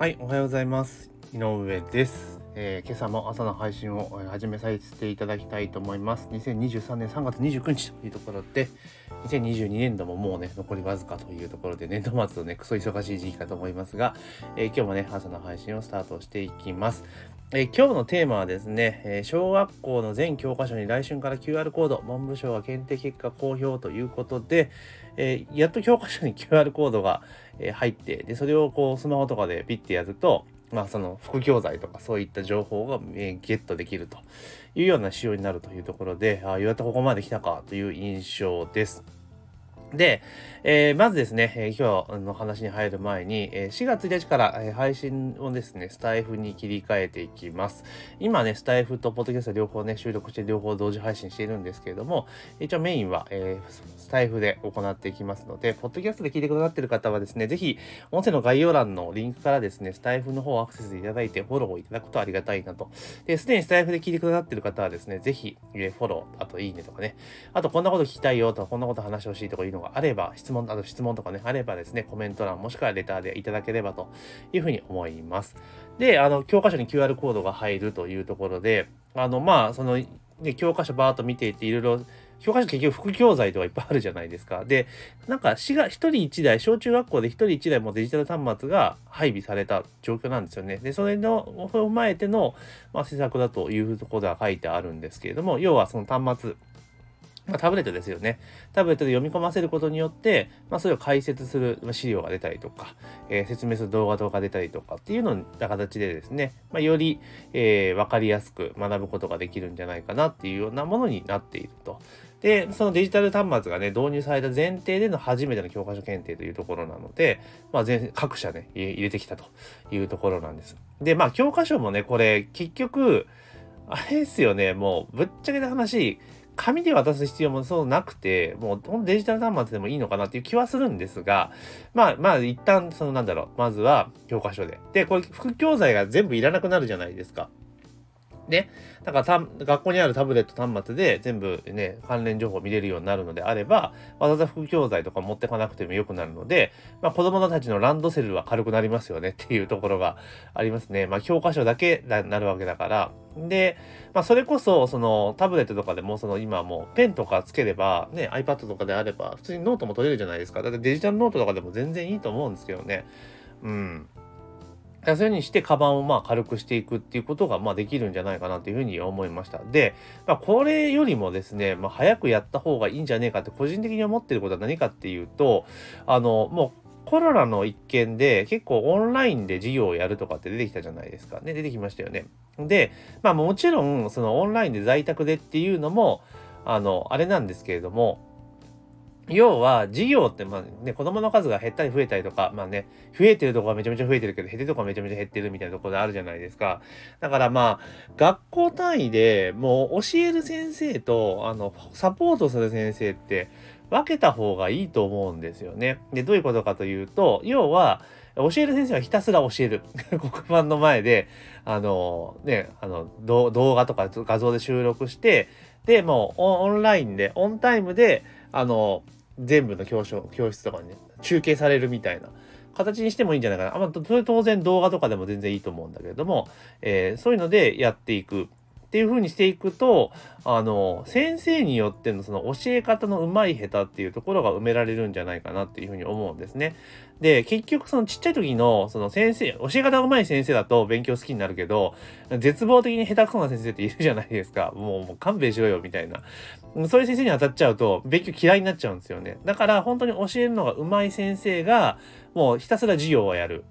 はい、おはようございます。井上です。えー今朝も朝の配信を始めさせていただきたいと思います。2023年3月29日というところで、2022年度ももうね、残りわずかというところで、年度末のね、クソ忙しい時期かと思いますが、えー今日もね、朝の配信をスタートしていきます。え今日のテーマはですね、え小学校の全教科書に来春から QR コード、文部省が検定結果公表ということで、えやっと教科書に QR コードが、え入って、で、それをこうスマホとかでピッてやると、まあその副教材とかそういった情報が、えゲットできるというような仕様になるというところで、ああ、やっとここまで来たかという印象です。で、えーまずですね、えー今日の話に入る前に、えー4月1日から、えー配信をですね、スタイフに切り替えていきます。今ね、スタイフとポッドキャスト両方ね、収録して両方同時配信しているんですけれども、一応メインは、えースタイフで行っていきますので、ポッドキャストで聞いてくださっている方はですね、ぜひ、音声の概要欄のリンクからですね、スタイフの方をアクセスいただいて、フォローをいただくとありがたいなと。で、すでにスタイフで聞いてくださっている方はですね、ぜひ、えーフォロー、あといいねとかね、あとこんなこと聞きたいよとか、こんなこと話してほしいとかいうのがあれば、質問、あと質問とかね、あればですね、コメント欄もしくはレターでいただければというふうに思います。で、あの、教科書に QR コードが入るというところで、あの、まあ、その、ね、教科書バーっと見ていて、いろいろ、教科書結局副教材とかいっぱいあるじゃないですか。で、なんか、市が一人一台、小中学校で一人一台もデジタル端末が配備された状況なんですよね。で、それの、を踏まえての、まあ、施策だというところでは書いてあるんですけれども、要はその端末、まあ、タブレットですよね。タブレットで読み込ませることによって、まあ、それを解説する資料が出たりとか、えー説明する動画とか出たりとかっていうのな形でですね、まあ、より、えーわかりやすく学ぶことができるんじゃないかなっていうようなものになっていると。で、そのデジタル端末がね、導入された前提での初めての教科書検定というところなので、まあ、全各社ね、入れ入れてきたというところなんです。で、まあ、教科書もね、これ、結局、あれですよね、もう、ぶっちゃけた話、紙で渡す必要もそうなくて、もうデジタル端末でもいいのかなっていう気はするんですが、まあまあ一旦そのなんだろう、まずは教科書で。で、これ副教材が全部いらなくなるじゃないですか。ね。だから学校にあるタブレット端末で全部ね、関連情報見れるようになるのであれば、わざわざ副教材とか持ってかなくてもよくなるので、まあ子供たちのランドセルは軽くなりますよねっていう ところがありますね。まあ教科書だけななるわけだから。で、まあそれこそ、そのタブレットとかでも、その今もうペンとかつければ、ね、iPad とかであれば、普通にノートも取れるじゃないですか。だってデジタルノートとかでも全然いいと思うんですけどね。うん。そういうふうにして、カバンをまあ軽くしていくっていうことがまあできるんじゃないかなというふうに思いました。で、まあ、これよりもですね、まあ、早くやった方がいいんじゃねえかって個人的に思ってることは何かっていうと、あの、もうコロナの一件で結構オンラインで授業をやるとかって出てきたじゃないですか。ね、出てきましたよね。で、まあもちろん、そのオンラインで在宅でっていうのも、あの、あれなんですけれども、要は、授業って、まあね、子供の数が減ったり増えたりとか、まあね、増えてるとこはめちゃめちゃ増えてるけど、減ってるとこはめちゃめちゃ減ってるみたいなところであるじゃないですか。だからまあ、学校単位でもう教える先生と、あの、サポートする先生って分けた方がいいと思うんですよね。で、どういうことかというと、要は、教える先生はひたすら教える。黒板の前で、あの、ね、あの、動画とか画像で収録して、で、もうオンラインで、オンタイムで、あの、全部の教書教室とかにね、中継されるみたいな形にしてもいいんじゃないかな。まあ、それ当然動画とかでも全然いいと思うんだけれども、えーそういうのでやっていく。っていう風にしていくと、あの、先生によってのその教え方の上手い下手っていうところが埋められるんじゃないかなっていう風に思うんですね。で、結局そのちっちゃい時のその先生、教え方上手い先生だと勉強好きになるけど、絶望的に下手くそな先生っているじゃないですか。もうもう勘弁しろよみたいな。そういう先生に当たっちゃうと勉強嫌いになっちゃうんですよね。だから本当に教えるのが上手い先生がもうひたすら授業をやる。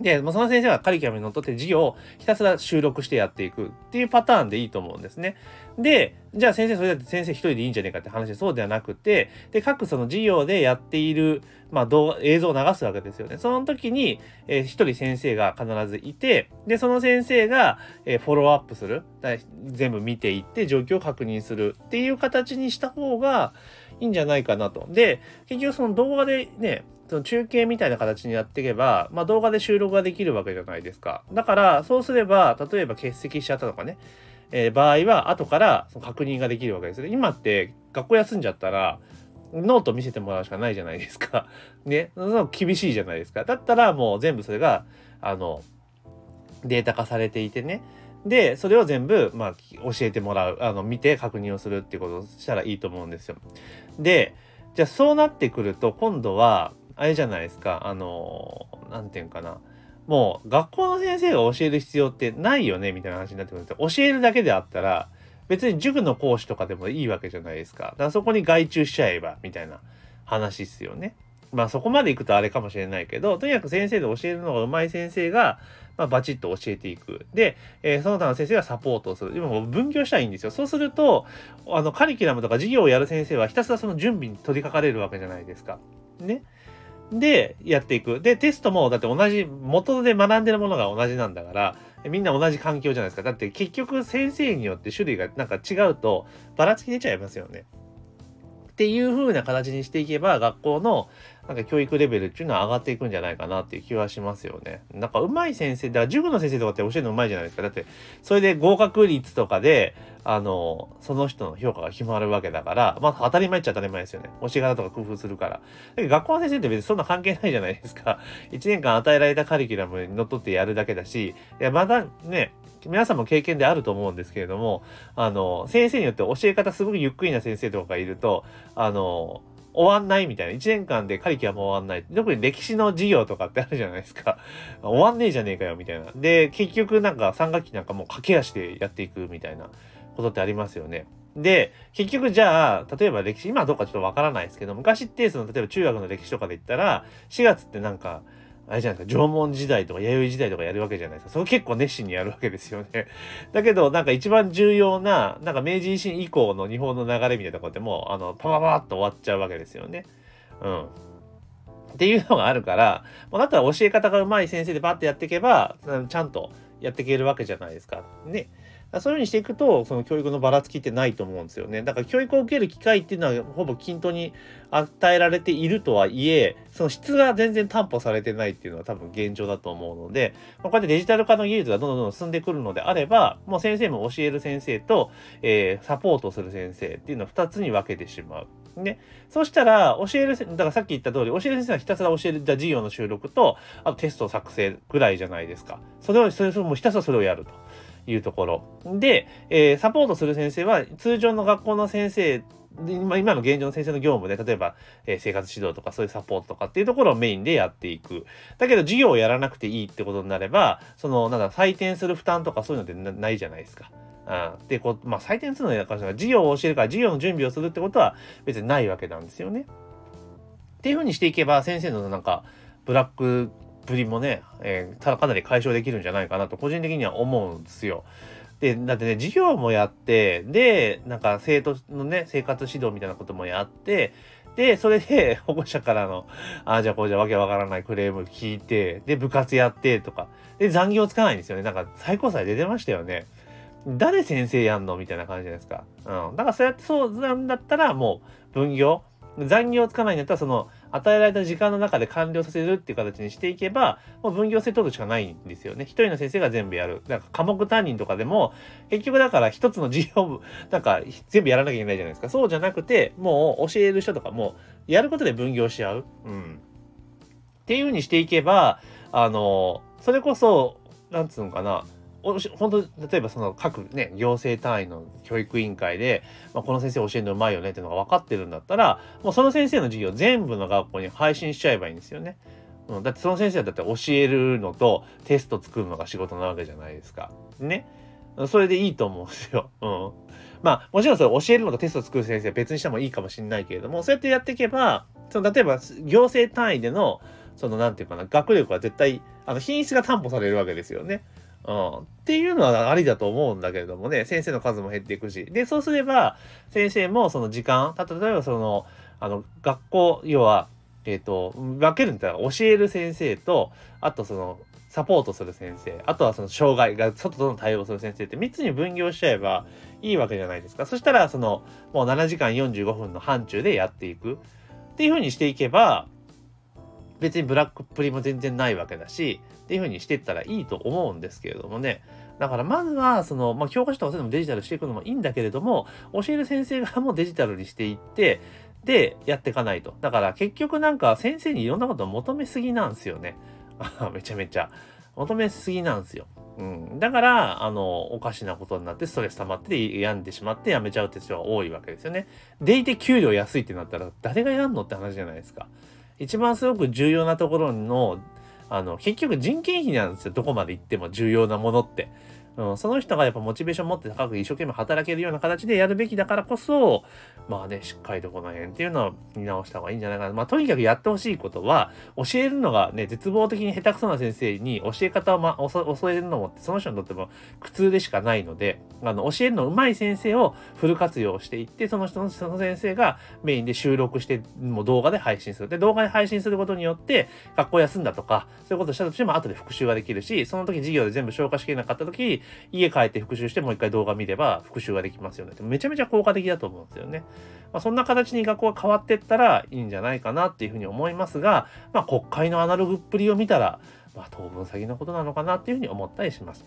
で、もうその先生はカリキュラムにのっとって授業をひたすら収録してやっていくっていうパターンでいいと思うんですね。で、じゃあ先生それだって先生一人でいいんじゃねえかって話でそうではなくて、で、各その授業でやっている、まあ動画、映像を流すわけですよね。その時に、えー一人先生が必ずいて、で、その先生が、えーフォローアップする。全部見ていって状況を確認するっていう形にした方がいいんじゃないかなと。で、結局その動画でね、その中継みたいな形にやっていけば、まあ、動画で収録ができるわけじゃないですか。だから、そうすれば、例えば欠席しちゃったとかね、えー場合は後からその確認ができるわけですね。今って学校休んじゃったら、ノート見せてもらうしかないじゃないですか。ね。その厳しいじゃないですか。だったらもう全部それが、あの、データ化されていてね。で、それを全部、まあ、教えてもらう。あの、見て確認をするっていうことをしたらいいと思うんですよ。で、じゃあそうなってくると、今度は、あれじゃないですか。あの、なんていうんかな。もう、学校の先生が教える必要ってないよね、みたいな話になってくるんですよ。教えるだけであったら、別に塾の講師とかでもいいわけじゃないですか。だからそこに外注しちゃえば、みたいな話っすよね。まあそこまで行くとあれかもしれないけど、とにかく先生で教えるのが上手い先生が、まあ、バチッと教えていく。で、えー、その他の先生がサポートをする。今も分業したらいいんですよ。そうすると、あの、カリキュラムとか授業をやる先生はひたすらその準備に取り掛かれるわけじゃないですか。ね。で、やっていく。で、テストも、だって同じ、元で学んでるものが同じなんだから、みんな同じ環境じゃないですか。だって結局先生によって種類がなんか違うとばらつき出ちゃいますよね。っていう風な形にしていけば学校のなんか教育レベルっていうのは上がっていくんじゃないかなっていう気はしますよね。なんか上手い先生、だから塾の先生とかって教えるの上手いじゃないですか。だってそれで合格率とかで、あの、その人の評価が決まるわけだから、まあ当たり前っちゃ当たり前ですよね。教え方とか工夫するから。だけど学校の先生って別にそんな関係ないじゃないですか。1年間与えられたカリキュラムにのっとってやるだけだし、いや、まだね、皆さんも経験であると思うんですけれども、あの、先生によって教え方すごくゆっくりな先生とかがいると、あの、終わんないみたいな。1年間でカリキュラム終わんない。特に歴史の授業とかってあるじゃないですか。終わんねえじゃねえかよ、みたいな。で、結局なんか3学期なんかもう駆け足でやっていくみたいなことってありますよね。で、結局じゃあ、例えば歴史、今はどうかちょっとわからないですけど、昔ってその、例えば中学の歴史とかで言ったら、4月ってなんか、あれじゃないですか、縄文時代とか弥生時代とかやるわけじゃないですか。それ結構熱心にやるわけですよね。だけど、なんか一番重要な、なんか明治維新以降の日本の流れみたいなところでも、あの、パパパッと終わっちゃうわけですよね。うん。っていうのがあるから、まあ、だったら教え方が上手い先生でバッとやっていけば、ちゃんとやっていけるわけじゃないですか。ね。そういうふうにしていくと、その教育のばらつきってないと思うんですよね。だから教育を受ける機会っていうのはほぼ均等に与えられているとはいえ、その質が全然担保されてないっていうのは多分現状だと思うので、まあ、こうやってデジタル化の技術がどんどんどん進んでくるのであれば、もう先生も教える先生と、えー、サポートする先生っていうのを2つに分けてしまう。ね。そしたら、教える、だからさっき言った通り、教える先生はひたすら教える授業の収録と、あとテスト作成ぐらいじゃないですか。それを、それをもひたすらそれをやると。いうところ。で、えー、サポートする先生は通常の学校の先生今今の現状の先生の業務で例えば、えー、生活指導とかそういうサポートとかっていうところをメインでやっていく。だけど授業をやらなくていいってことになればそのなんだ採点する負担とかそういうのってないじゃないですか。うん、でこうまあ採点するのやから授業を教えるから授業の準備をするってことは別にないわけなんですよね。っていうふうにしていけば先生のなんかブラックぶりもね、えー、ただかなり解消できるんじゃないかなと個人的には思うんですよ。で、だってね、授業もやって、で、なんか生徒のね、生活指導みたいなこともやって、で、それで 保護者からの、ああ、じゃあこうじゃわけわからないクレーム聞いて、で、部活やってとか、で、残業つかないんですよね。なんか最高裁出てましたよね。誰先生やんの？みたいな感じじゃないですか。うん。だからそうやってそうなんだったらもう分業残業つかないんだったらその与えられた時間の中で完了させるっていう形にしていけば、もう分業制取るしかないんですよね。一人の先生が全部やる。だか科目担任とかでも、結局だから一つの授業部、なんか全部やらなきゃいけないじゃないですか。そうじゃなくて、もう教える人とかも、やることで分業し合う。うん。っていう風にしていけば、あの、それこそ、なんつうのかな、本当例えばその各ね行政単位の教育委員会で、まあ、この先生教えるのうまいよねっていうのが分かってるんだったらもうその先生の授業全部の学校に配信しちゃえばいいんですよね。うん、だってその先生だって教えるのとテスト作るのが仕事なわけじゃないですか。ね。それでいいと思うんですよ。うん。まあもちろんそれ教えるのとテスト作る先生は別にしてもいいかもしれないけれどもそうやってやっていけばその例えば行政単位でのその何て言うかな学力は絶対あの品質が担保されるわけですよね。うん、っていうのはありだと思うんだけれどもね、先生の数も減っていくし。で、そうすれば、先生もその時間、例えばその、あの、学校、要は、えっ、ー、と、分けるんだったら教える先生と、あとその、サポートする先生、あとはその障害が外との対応する先生って3つに分業しちゃえばいいわけじゃないですか。そしたら、その、もう7時間45分の範疇でやっていくっていうふうにしていけば、別にブラックっぷりも全然ないわけだし、っていう風にしていったらいいと思うんですけれどもね。だからまずは、その、まあ、教科書とかそういうのもデジタルしていくのもいいんだけれども、教える先生側もデジタルにしていって、でやっていかないと。だから結局なんか先生にいろんなことを求めすぎなんですよね。めちゃめちゃ。求めすぎなんですよ。うん。だから、あの、おかしなことになってストレス溜まって病んでしまって辞めちゃうって人は多いわけですよね。でいて給料安いってなったら誰がやんのって話じゃないですか。一番すごく重要なところの、あの、結局人件費なんですよ。どこまで行っても重要なものって。うん、その人がやっぱモチベーション持って高く一生懸命働けるような形でやるべきだからこそ、まあね、しっかりとこの辺っていうのを見直した方がいいんじゃないかな。まあとにかくやってほしいことは、教えるのがね、絶望的に下手くそな先生に教え方を、ま、教えるのもその人にとっても苦痛でしかないので、あの、教えるの上手い先生をフル活用していって、その人の、その先生がメインで収録して、もう動画で配信する。で、動画で配信することによって、学校休んだとか、そういうことをしたとしても後で復習ができるし、その時授業で全部消化しきれなかった時、家帰って復習してもう一回動画見れば復習ができますよねって。めちゃめちゃ効果的だと思うんですよね。まあ、そんな形に学校が変わってったらいいんじゃないかなっていうふうに思いますが、まあ、国会のアナログっぷりを見たら、まあ、当分先のことなのかなっていうふうに思ったりします。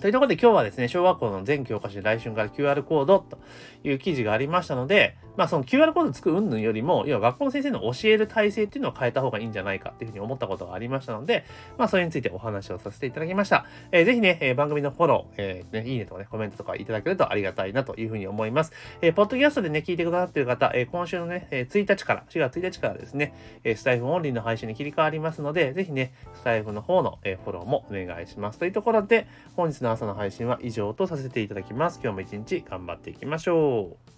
というところで今日はですね、小学校の全教科書で来春から QR コードという記事がありましたので、まあその QR コードつく云々よりも、要は学校の先生の教える体制っていうのを変えた方がいいんじゃないかっていうふうに思ったことがありましたので、まあそれについてお話をさせていただきました。えー、ぜひね、えー、番組のフォロー、えー、ね、いいねとかね、コメントとかいただけるとありがたいなというふうに思います。えー、ポッドキャストでね、聞いてくださっている方、えー、今週のね、えー、1日から、4月1日からですね、えー、スタイフオンリーの配信に切り替わりますので、ぜひね、スタイフの方の、えー、フォローもお願いします。というところで、本日のの朝の配信は以上とさせていただきます。今日も一日頑張っていきましょう。